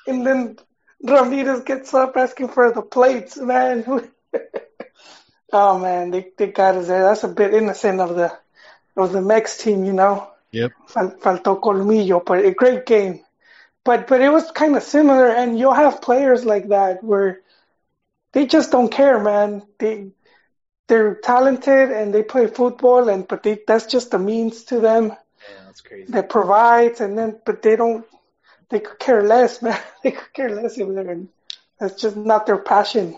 and then Ramirez gets up asking for the plates, man. oh man, they they got us there. That's a bit innocent of the of the Mex team, you know. Yep. Fal- faltó colmillo, but a great game. But but it was kind of similar, and you'll have players like that where they just don't care, man. They they're talented and they play football, and but they, that's just a means to them Yeah, that's crazy. that provides, and then but they don't they could care less, man. They could care less if they're in, that's just not their passion.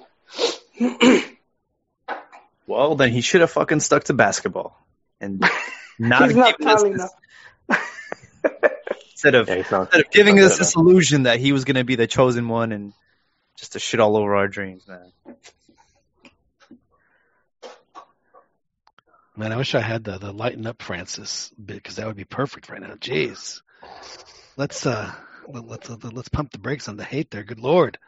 Well, then he should have fucking stuck to basketball and not He's not given us tall enough. instead of Yeah, he's not. instead of giving us good this illusion that he was gonna be the chosen one and just to shit all over our dreams, man. Man, I wish I had the the lighten up Francis bit because that would be perfect right now. Jeez, let's uh let- let's let's pump the brakes on the hate there. Good lord.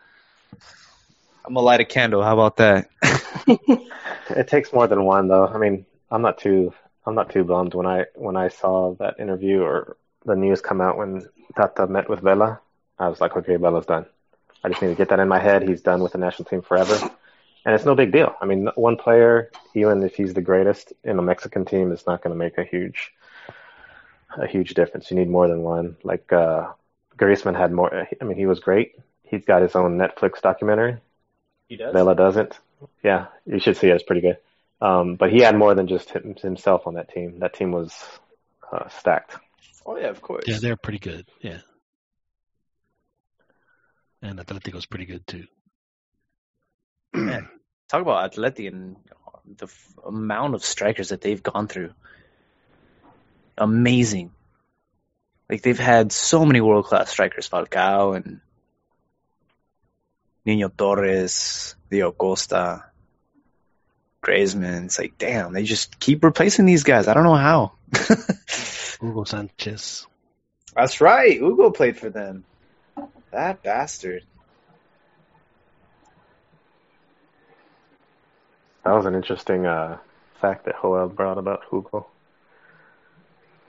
I'm gonna light a candle. How about that? It takes more than one, though. I mean, I'm not too I'm not too bummed when I when I saw that interview or the news come out when Tata met with Vela. I was like, okay, Vela's done. I just need to get that in my head. He's done with the national team forever, and it's no big deal. I mean, one player, even if he's the greatest in a Mexican team, is not going to make a huge a huge difference. You need more than one. Like uh, Griezmann had more. I mean, he was great. He's got his own Netflix documentary. He does. Vela doesn't. Yeah, you should see it. It's pretty good. Um, but he had more than just him, himself on that team. That team was uh, stacked. Oh yeah, of course. Yeah, they're pretty good. Yeah. And Atletico's pretty good too. Man, talk about Atleti and the f- amount of strikers that they've gone through. Amazing. Like they've had so many world class strikers, Falcao and Nino Torres, Diego Costa, Griezmann. It's like, damn, they just keep replacing these guys. I don't know how. Hugo Sanchez. That's right. Hugo played for them. That bastard. That was an interesting uh, fact that Joel brought about Hugo.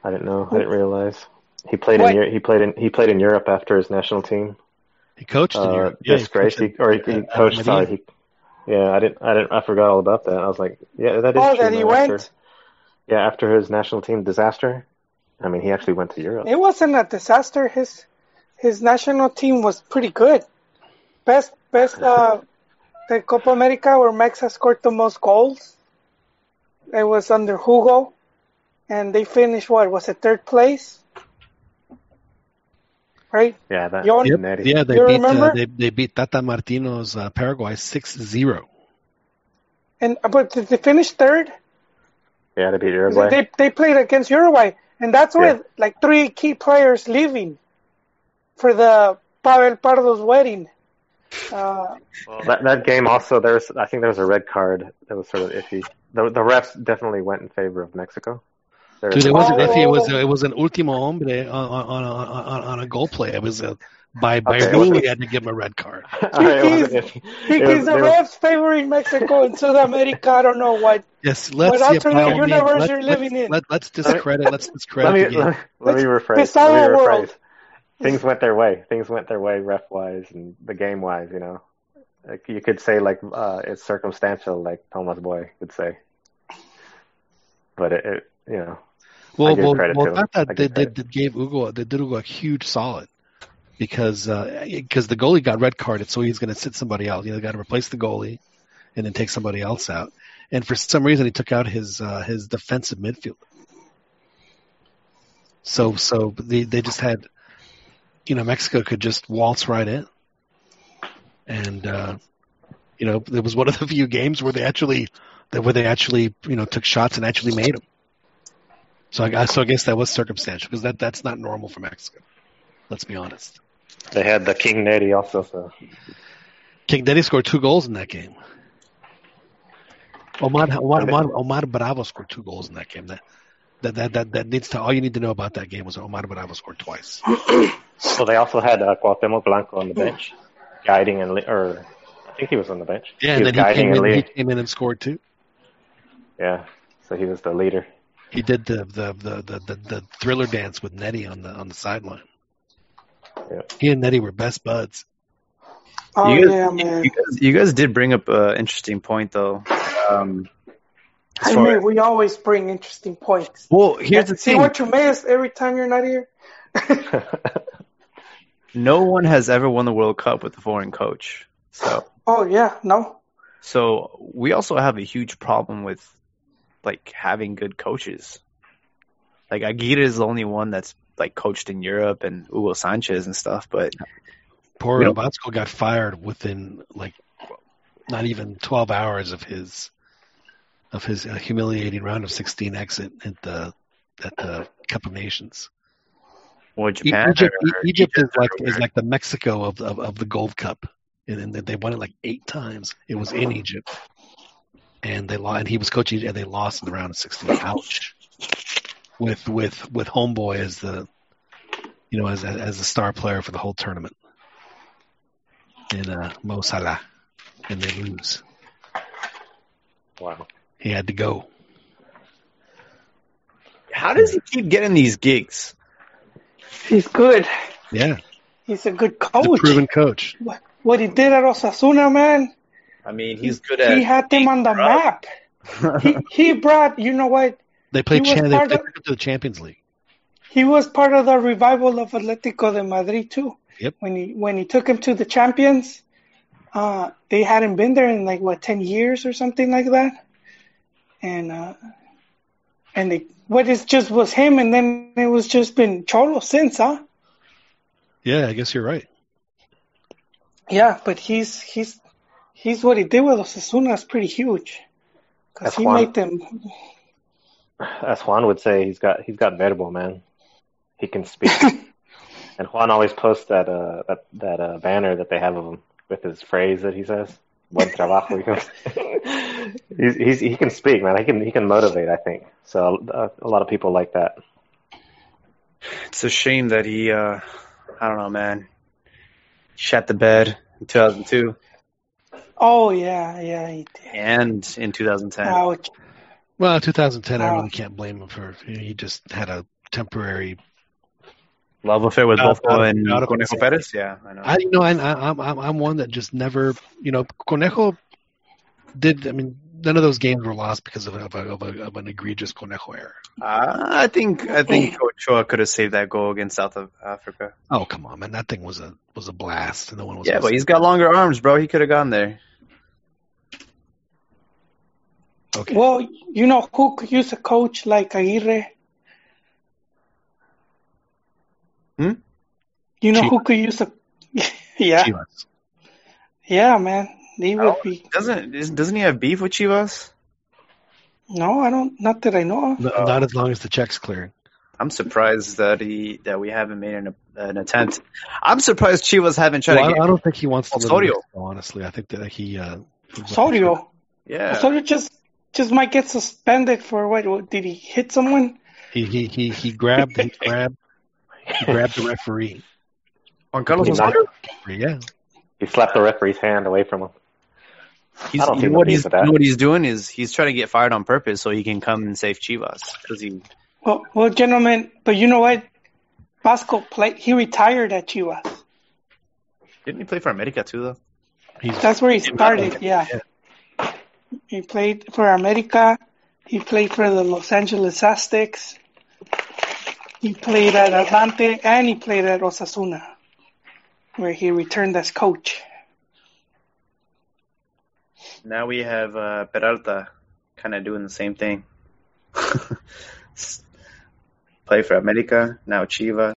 I didn't know. I didn't realize he played What? in Eu- he played in he played in Europe after his national team. He coached in Uh, Europe. Yeah, he disgrace. coached He, or he, he at coached. Sorry. He, yeah, I didn't. I didn't. I forgot all about that. I was like, yeah, that is Oh, true. that he man. went. Yeah, after his national team disaster, I mean, he actually went to Europe. It wasn't a disaster. His his national team was pretty good. Best best uh the Copa America where Mexa scored the most goals. It was under Hugo, and they finished what was it third place? Right? Yeah, that. You Yep. Neri. Yeah, they You beat uh, they, they beat Tata Martino's uh, Paraguay 6-0. And but did they finish third? Yeah, they beat Uruguay. They they played against Uruguay, and that's Yeah. with like three key players leaving for the Pavel Pardo's wedding. Uh, That that game also there was I think there was a red card that was sort of iffy. The the refs definitely went in favor of Mexico. There Dude, it wasn't Oh. iffy. It was it was an ultimo hombre on on, on, on, on a goal play. It was a, by by Okay, rule we had to give him a red card. All right, He's- because was- the they were- refs favoring Mexico and South America, I don't know what. Yes, let's What yeah, by alternate all means, universe let- you're let- living in? Let, let's discredit. Let's discredit let me the game. let, me- let me Let's rephrase. piss Let me our rephrase. Things went their way. Things went their way, ref wise and the game wise. You know, like you could say like uh, it's circumstantial, like Thomas Boy would say. But it, it you know, Well, well, credit well, not that they, they, they gave Hugo they did Hugo a huge solid because because the goalie got red carded, so he's going to sit somebody else. You know, got to replace the goalie and then take somebody else out. And for some reason, he took out his uh, his defensive midfielder. So so they they just had, you know, Mexico could just waltz right in, and uh, you know, it was one of the few games where they actually that where they actually you know took shots and actually made them. So I, guess- so I guess that was circumstantial because that that's not normal for Mexico. Let's be honest. they had the King Neri also. So King Neri scored two goals in that game. Omar Omar, Omar, Omar Bravo scored two goals in that game. That, that that that that needs to all you need to know about that game was Omar Bravo scored twice. so they also had uh, Cuauhtemoc Blanco on the bench, guiding and le- or I think he was on the bench. Yeah, he and then he came and in. He came in and scored too. Yeah, so he was the leader. He did the the the the, the, the thriller dance with Neri on the on the sideline. Yeah. He and Neri were best buds. Oh you, guys, yeah, man. you guys, you guys did bring up an interesting point though. Um, as I mean, as- we always bring interesting points. well, here's the See thing: what you miss every time you're not here. no one has ever won the World Cup with a foreign coach. So, oh yeah, no. so we also have a huge problem with like having good coaches. Like Aguirre is the only one that's like coached in Europe and Hugo Sanchez and stuff, but Poor We Robatsko got fired within like not even 12 hours of his of his humiliating round of 16 exit at the at the Cup of Nations. E- Japan Egypt, or E- Egypt is like is like the Mexico of of, of the Gold Cup, and, and they won it like eight times. It was in Egypt, and they lost. And he was coaching, and they lost in the round of 16. Ouch! With with with Homeboy as the you know as as the star player for the whole tournament, and uh, Mo Salah, and they lose. wow. He had to go. How does he keep getting these gigs? He's good. Yeah, He's a good he's a coach. proven coach. What, what he did at Osasuna, man. I mean, he's good at. He had them on the map. He he brought. You know what? They played. Cha- they, they of- took it to the Champions League. He was part of the revival of Atletico de Madrid too. Yep. When he when he took him to the champions, uh, they hadn't been there in like what ten years or something like that, and uh, and they what it just was him, and then it was just been Cholo since, huh? Yeah, I guess you're right. Yeah, but he's he's he's what he did with Osasuna is pretty huge, Because he Juan. made them. As Juan would say, he's got he's got verbo, man. He can speak. and Juan always posts that uh that that uh, banner that they have of him with his phrase that he says. Buen trabajo. He, he's, he's, he can speak, man. He can he can motivate. I think so. Uh, a lot of people like that. It's a shame that he, uh, I don't know, man. Shot the bed in 2002 Oh yeah, yeah, he did. and in 2010. Ouch. Well, 2010, I really can't blame him for. He just had a temporary. Love affair with Out- Bofo out- and out of Conejo. Perez. Yeah, I know. I you know, I, I, I'm I'm I'm one that just never, you know, Conejo did. I mean, none of those games were lost because of of, a, of, a, of an egregious Conejo error. Uh, I think I think Ochoa could have saved that goal against South of Africa. Oh come on, man, that thing was a was a blast, and no one was. Yeah, but he's got longer arms, bro. He could have gone there. okay. Well, you know who could use a coach like Aguirre? Hmm? You know Chivas. who could use a? yeah, Chivas. yeah, man. He would Oh. be. Doesn't doesn't he have beef with Chivas? No, I don't. Not that I know of. No, Not as long as the check's cleared. I'm surprised that he that we haven't made an an attempt. I'm surprised Chivas haven't tried Well, to I, get. I don't think he wants to live in Osorio. Mexico, honestly. I think that he. Uh, Osorio. Yeah, Osorio just just might get suspended for what? what did he hit someone? He he he he grabbed he grabbed he grabbed the referee. Juan Carlos He knocked- Osorio. Yeah. He slapped the referee's hand away from him. He's, I don't you see know no what he's that. what he's doing is he's trying to get fired on purpose so he can come and save Chivas because he Well, well, gentlemen, but you know what? Vasco played. He retired at Chivas. didn't he play for America too though. He's That's where he started. Yeah. He played for America. He played for the Los Angeles Aztecs. He played at Atlante and he played at Osasuna, where he returned as coach. Now we have uh, Peralta kind of doing the same thing. Play for America now Chivas.